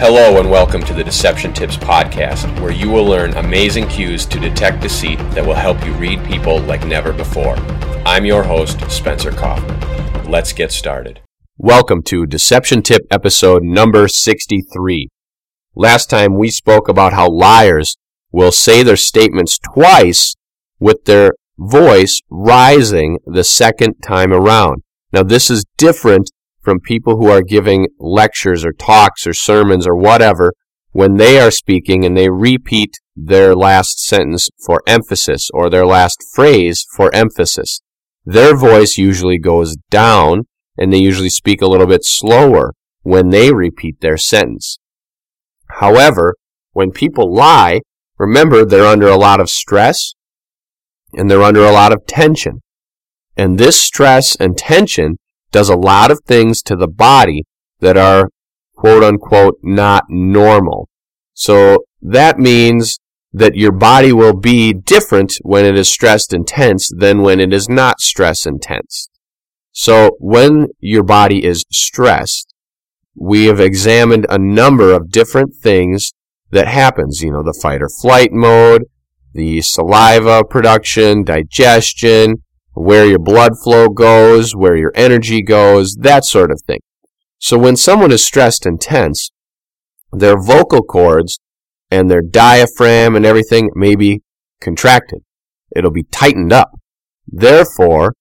Hello, and welcome to the Deception Tips Podcast, where you will learn amazing cues to detect deceit that will help you read people like never before. I'm your host, Spencer Coffman. Let's get started. Welcome to Deception Tip episode number 63. Last time we spoke about how liars will say their statements twice with their voice rising the second time around. Now, this is different from people who are giving lectures or talks or sermons or whatever when they are speaking and they repeat their last sentence for emphasis or their last phrase for emphasis. Their voice usually goes down and they usually speak a little bit slower when they repeat their sentence. However, when people lie, remember they're under a lot of stress and they're under a lot of tension. And this stress and tension does a lot of things to the body that are quote unquote not normal. So that means that your body will be different when it is stressed and tense than when it is not stress and tense. So when your body is stressed, we have examined a number of different things that happens, you know, the fight or flight mode, the saliva production, digestion, where your blood flow goes, where your energy goes, that sort of thing. So when someone is stressed and tense, their vocal cords and their diaphragm and everything may be contracted. It'll be tightened up. Therefore,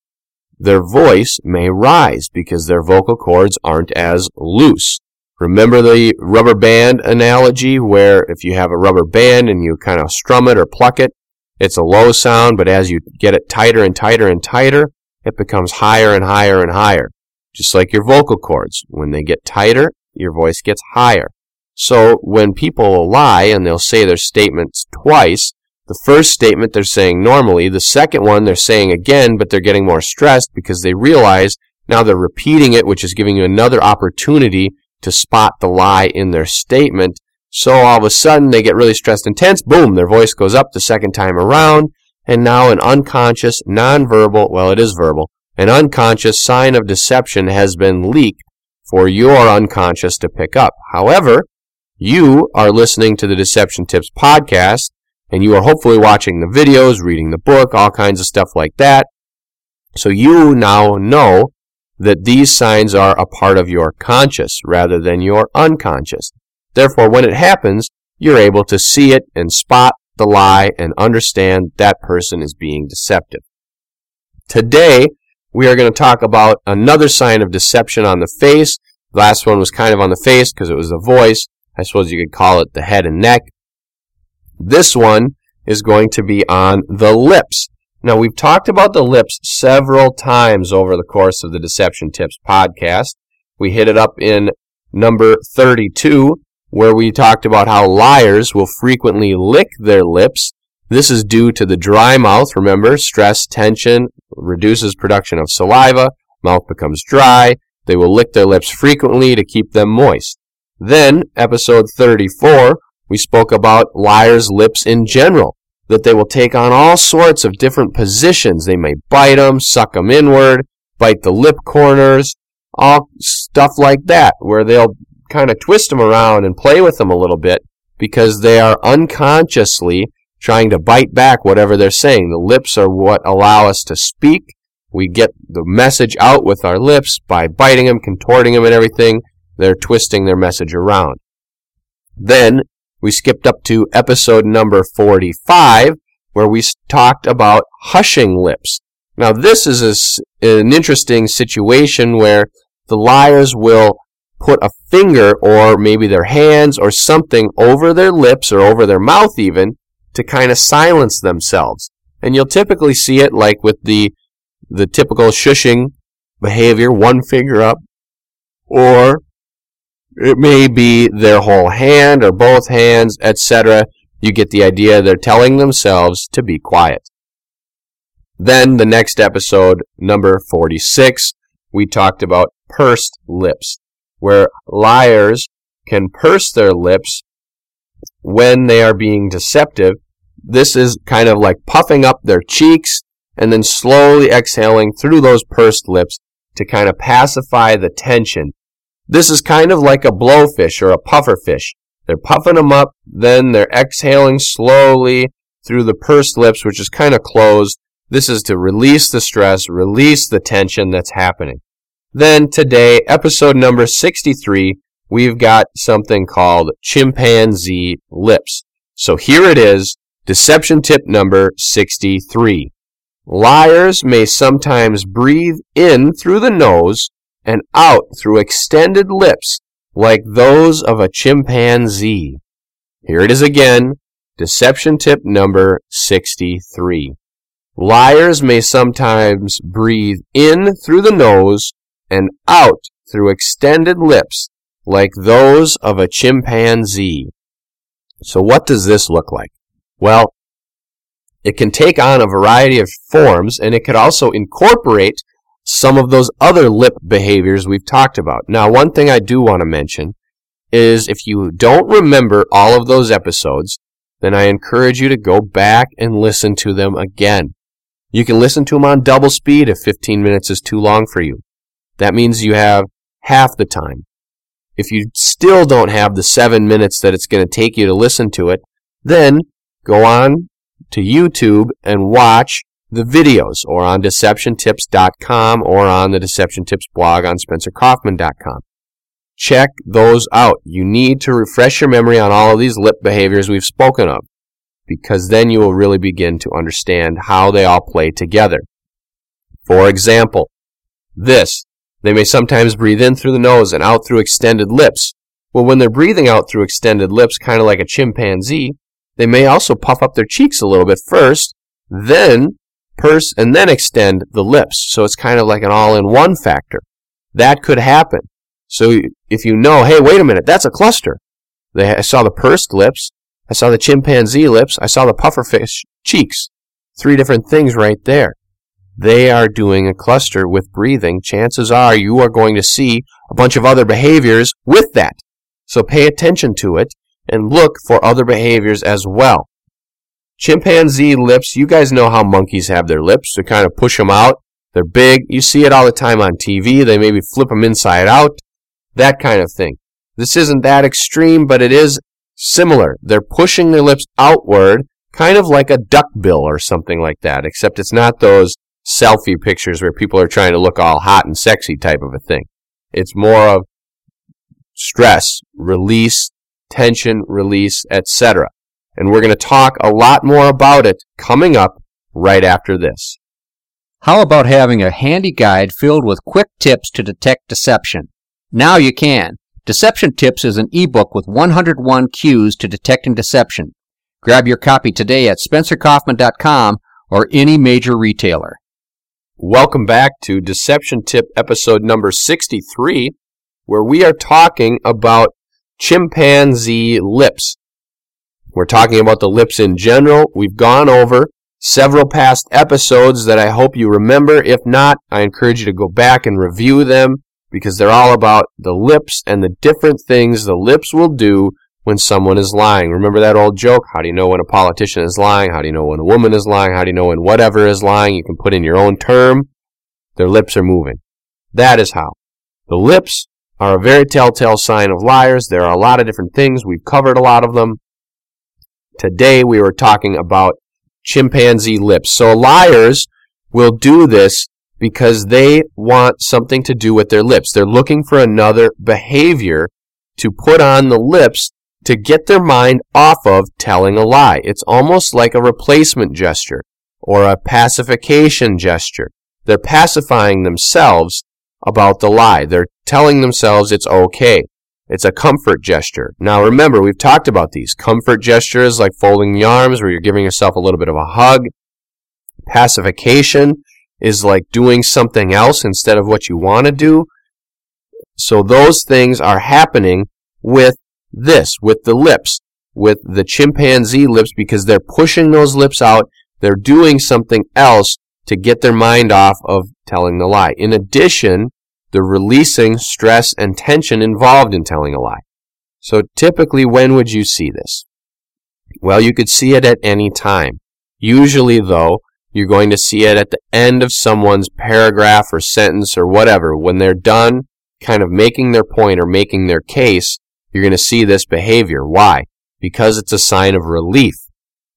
their voice may rise because their vocal cords aren't as loose. Remember the rubber band analogy where if you have a rubber band and you kind of strum it or pluck it, it's a low sound, but as you get it tighter and tighter and tighter, it becomes higher and higher and higher. Just like your vocal cords. When they get tighter, your voice gets higher. So when people lie and they'll say their statements twice, the first statement they're saying normally, the second one they're saying again, but they're getting more stressed because they realize now they're repeating it, which is giving you another opportunity to spot the lie in their statement. So all of a sudden they get really stressed and tense. Boom, their voice goes up the second time around. And now an unconscious, nonverbal, well, it is verbal, an unconscious sign of deception has been leaked for your unconscious to pick up. However, you are listening to the Deception Tips podcast and you are hopefully watching the videos, reading the book, all kinds of stuff like that. So you now know that these signs are a part of your conscious rather than your unconscious. Therefore, when it happens, you're able to see it and spot the lie and understand that person is being deceptive. Today, we are going to talk about another sign of deception on the face. The last one was kind of on the face because it was the voice. I suppose you could call it the head and neck. This one is going to be on the lips. Now, we've talked about the lips several times over the course of the Deception Tips podcast. We hit it up in number 32, where we talked about how liars will frequently lick their lips. This is due to the dry mouth. Remember, stress, tension reduces production of saliva. Mouth becomes dry. They will lick their lips frequently to keep them moist. Then, episode 34, we spoke about liars' lips in general that they will take on all sorts of different positions. They may bite them, suck them inward, bite the lip corners, all stuff like that, where they'll kind of twist them around and play with them a little bit because they are unconsciously trying to bite back whatever they're saying. The lips are what allow us to speak. We get the message out with our lips by biting them, contorting them, and everything. They're twisting their message around. Then we skipped up to episode number 45, where we talked about hushing lips. Now, this is a, an interesting situation where the liars will put a finger or maybe their hands or something over their lips or over their mouth even to kind of silence themselves. And you'll typically see it like with the the typical shushing behavior, one finger up, or it may be their whole hand or both hands, etc. You get the idea. They're telling themselves to be quiet. Then the next episode, number 46, we talked about pursed lips, where liars can purse their lips when they are being deceptive. This is kind of like puffing up their cheeks and then slowly exhaling through those pursed lips to kind of pacify the tension This is kind of like a blowfish or a pufferfish. They're puffing them up, then they're exhaling slowly through the pursed lips, which is kind of closed. This is to release the stress, release the tension that's happening. Then today, episode number 63, we've got something called chimpanzee lips. So here it is, deception tip number 63. Liars may sometimes breathe in through the nose and out through extended lips like those of a chimpanzee. Here it is again, deception tip number 63. Liars may sometimes breathe in through the nose and out through extended lips like those of a chimpanzee. So what does this look like? Well, it can take on a variety of forms and it could also incorporate some of those other lip behaviors we've talked about. Now, one thing I do want to mention is if you don't remember all of those episodes, then I encourage you to go back and listen to them again. You can listen to them on double speed if 15 minutes is too long for you. That means you have half the time. If you still don't have the seven minutes that it's going to take you to listen to it, then go on to YouTube and watch the videos or on deceptiontips.com or on the Deception Tips blog on spencercoffman.com. Check those out. You need to refresh your memory on all of these lip behaviors we've spoken of because then you will really begin to understand how they all play together. For example, this. They may sometimes breathe in through the nose and out through extended lips. Well, when they're breathing out through extended lips, kind of like a chimpanzee, they may also puff up their cheeks a little bit first, then purse, and then extend the lips. So it's kind of like an all-in-one factor. That could happen. So if you know, hey, wait a minute, that's a cluster. They, I saw the pursed lips, I saw the chimpanzee lips. I saw the pufferfish cheeks. Three different things right there. They are doing a cluster with breathing. Chances are you are going to see a bunch of other behaviors with that. So pay attention to it and look for other behaviors as well. Chimpanzee lips, you guys know how monkeys have their lips. They kind of push them out. They're big. You see it all the time on TV. They maybe flip them inside out. That kind of thing. This isn't that extreme, but it is similar. They're pushing their lips outward, kind of like a duck bill or something like that, except it's not those selfie pictures where people are trying to look all hot and sexy type of a thing. It's more of stress, release, tension, release, etc. And we're going to talk a lot more about it coming up right after this. How about having a handy guide filled with quick tips to detect deception? Now you can. Deception Tips is an ebook with 101 cues to detecting deception. Grab your copy today at spencercoffman.com or any major retailer. Welcome back to Deception Tip episode number 63, where we are talking about chimpanzee lips. We're talking about the lips in general. We've gone over several past episodes that I hope you remember. If not, I encourage you to go back and review them because they're all about the lips and the different things the lips will do when someone is lying. Remember that old joke? How do you know when a politician is lying? How do you know when a woman is lying? How do you know when whatever is lying? You can put in your own term. Their lips are moving. That is how. The lips are a very telltale sign of liars. There are a lot of different things. We've covered a lot of them. Today we were talking about chimpanzee lips. So liars will do this because they want something to do with their lips. They're looking for another behavior to put on the lips to get their mind off of telling a lie. It's almost like a replacement gesture or a pacification gesture. They're pacifying themselves about the lie. They're telling themselves it's okay. It's a comfort gesture. Now remember, we've talked about these. Comfort gestures like folding the arms where you're giving yourself a little bit of a hug. Pacification is like doing something else instead of what you want to do. So those things are happening with this, with the lips, with the chimpanzee lips because they're pushing those lips out. They're doing something else to get their mind off of telling the lie. In addition, they're releasing stress and tension involved in telling a lie. So typically, when would you see this? Well, you could see it at any time. Usually, though, you're going to see it at the end of someone's paragraph or sentence or whatever. When they're done kind of making their point or making their case, you're going to see this behavior. Why? Because it's a sign of relief.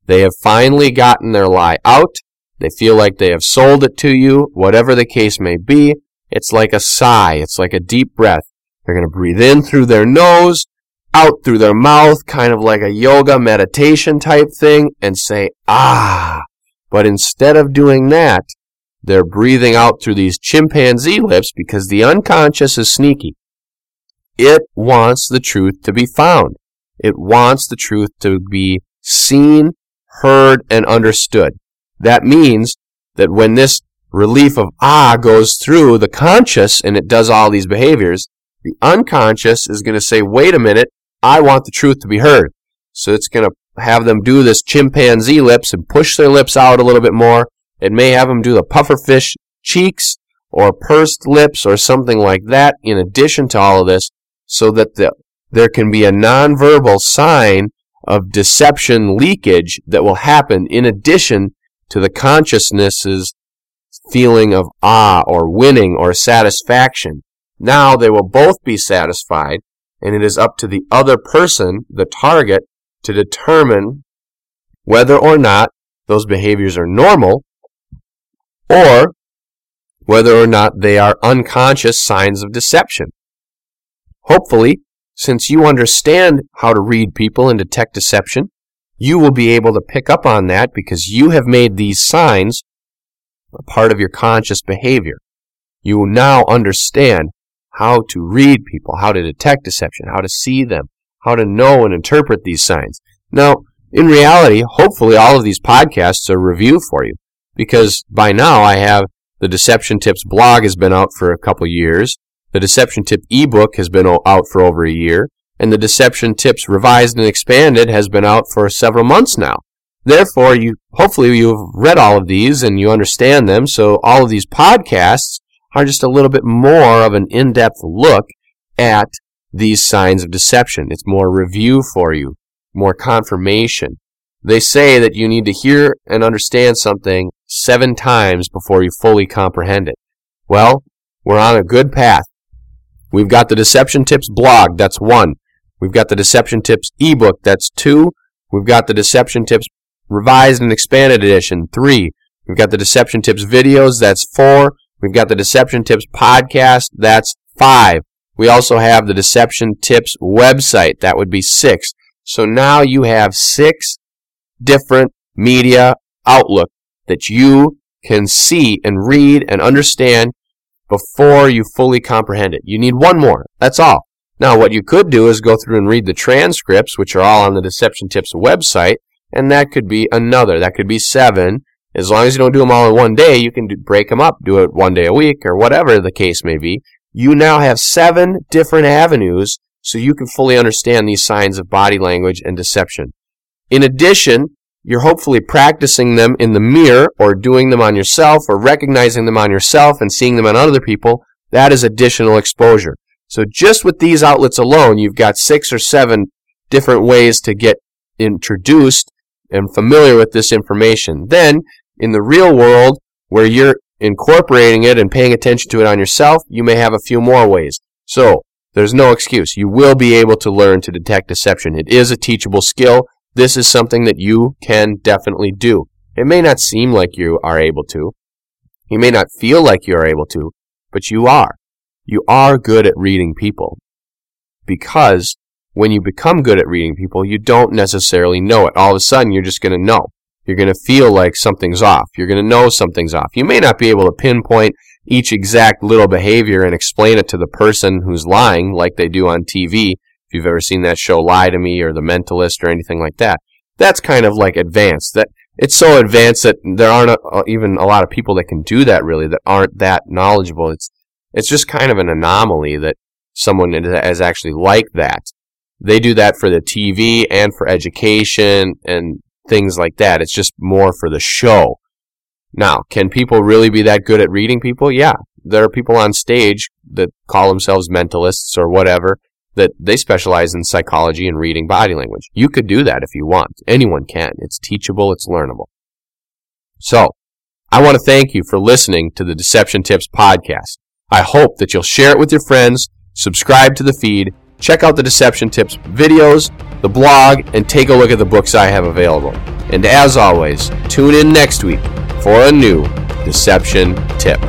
They have finally gotten their lie out. They feel like they have sold it to you, whatever the case may be. It's like a sigh. It's like a deep breath. They're going to breathe in through their nose, out through their mouth, kind of like a yoga meditation type thing, and say, ah. But instead of doing that, they're breathing out through these chimpanzee lips because the unconscious is sneaky. It wants the truth to be found. It wants the truth to be seen, heard, and understood. That means that when this relief of ah goes through the conscious and it does all these behaviors, the unconscious is going to say, wait a minute, I want the truth to be heard. So it's going to have them do this chimpanzee lips and push their lips out a little bit more. It may have them do the pufferfish cheeks or pursed lips or something like that in addition to all of this so that the, there can be a nonverbal sign of deception leakage that will happen in addition to the consciousness's feeling of ah or winning or satisfaction. Now they will both be satisfied and it is up to the other person, the target, to determine whether or not those behaviors are normal or whether or not they are unconscious signs of deception. Hopefully, since you understand how to read people and detect deception, you will be able to pick up on that because you have made these signs a part of your conscious behavior. You now understand how to read people, how to detect deception, how to see them, how to know and interpret these signs. Now, in reality, hopefully all of these podcasts are review for you because by now I have the Deception Tips blog has been out for a couple years. The Deception Tip ebook has been out for over a year. And the Deception Tips revised and expanded has been out for several months now. Therefore, you hopefully you've read all of these and you understand them. So all of these podcasts are just a little bit more of an in-depth look at these signs of deception. It's more review for you, more confirmation. They say that you need to hear and understand something seven times before you fully comprehend it. Well, we're on a good path. We've got the Deception Tips blog, that's one. We've got the Deception Tips ebook, that's two. We've got the Deception Tips revised and expanded edition, three. We've got the Deception Tips videos, that's four. We've got the Deception Tips podcast. That's five. We also have the Deception Tips website. That would be six. So now you have six different media outlook that you can see and read and understand before you fully comprehend it. You need one more. That's all. Now, what you could do is go through and read the transcripts, which are all on the Deception Tips website, and that could be another. That could be seven. As long as you don't do them all in one day, you can do, break them up, do it one day a week, or whatever the case may be. You now have seven different avenues so you can fully understand these signs of body language and deception. In addition, you're hopefully practicing them in the mirror or doing them on yourself or recognizing them on yourself and seeing them on other people. That is additional exposure. So just with these outlets alone, you've got six or seven different ways to get introduced and familiar with this information. Then in the real world, where you're incorporating it and paying attention to it on yourself, you may have a few more ways. So, there's no excuse. You will be able to learn to detect deception. It is a teachable skill. This is something that you can definitely do. It may not seem like you are able to. You may not feel like you are able to, but you are. You are good at reading people. Because when you become good at reading people, you don't necessarily know it. All of a sudden, you're just going to know. You're going to feel like something's off. You're going to know something's off. You may not be able to pinpoint each exact little behavior and explain it to the person who's lying like they do on TV. If you've ever seen that show Lie to Me or The Mentalist or anything like that. That's kind of like advanced. That it's so advanced that there aren't a, even a lot of people that can do that really that aren't that knowledgeable. It's it's just kind of an anomaly that someone is actually like that. They do that for the TV and for education and things like that. It's just more for the show. Now, can people really be that good at reading people? Yeah. There are people on stage that call themselves mentalists or whatever that they specialize in psychology and reading body language. You could do that if you want. Anyone can. It's teachable, it's learnable. So, I want to thank you for listening to the Deception Tips podcast. I hope that you'll share it with your friends, subscribe to the feed, check out the Deception Tips videos, the blog, and take a look at the books I have available. And as always, tune in next week for a new Deception Tip.